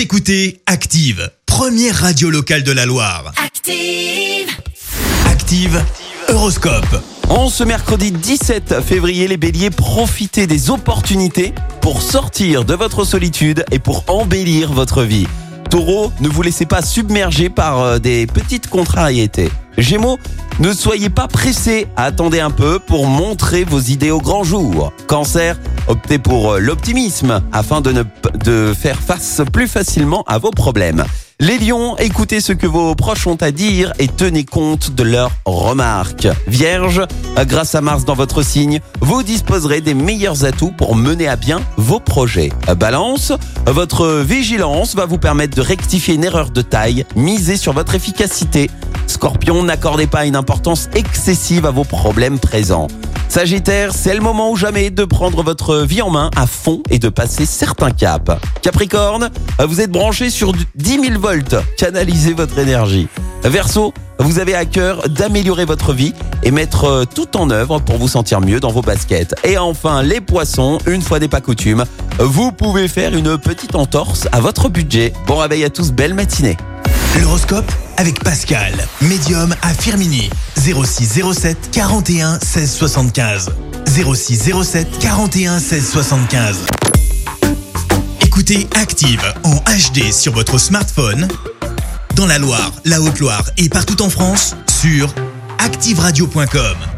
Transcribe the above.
Vous écoutez Active, première radio locale de la Loire. Active. Active, Horoscope. En ce mercredi 17 février, les béliers, profitez des opportunités pour sortir de votre solitude et pour embellir votre vie. Taureau, ne vous laissez pas submerger par euh, des petites contrariétés. Gémeaux, ne soyez pas pressés, attendez un peu pour montrer vos idées au grand jour. Cancer, optez pour euh, l'optimisme afin de, ne, de faire face plus facilement à vos problèmes. Les lions, écoutez ce que vos proches ont à dire et tenez compte de leurs remarques. Vierge, grâce à Mars dans votre signe, vous disposerez des meilleurs atouts pour mener à bien vos projets. Balance, votre vigilance va vous permettre de rectifier une erreur de taille, misez sur votre efficacité. Scorpion, n'accordez pas une importance excessive à vos problèmes présents. Sagittaire, c'est le moment ou jamais de prendre votre vie en main à fond et de passer certains caps. Capricorne, vous êtes branché sur du 10 000 volts, canalisez votre énergie. Verseau, vous avez à cœur d'améliorer votre vie et mettre euh, tout en œuvre pour vous sentir mieux dans vos baskets. Et enfin, les poissons, une fois n'est pas coutume, vous pouvez faire une petite entorse à votre budget. Bon réveil à tous, belle matinée. L'horoscope avec Pascal, médium à Firmini. 06 07 41 16 75. 06 07 41 16 75. Écoutez Active en HD sur votre smartphone, dans la Loire, la Haute-Loire et partout en France, sur activeradio.com.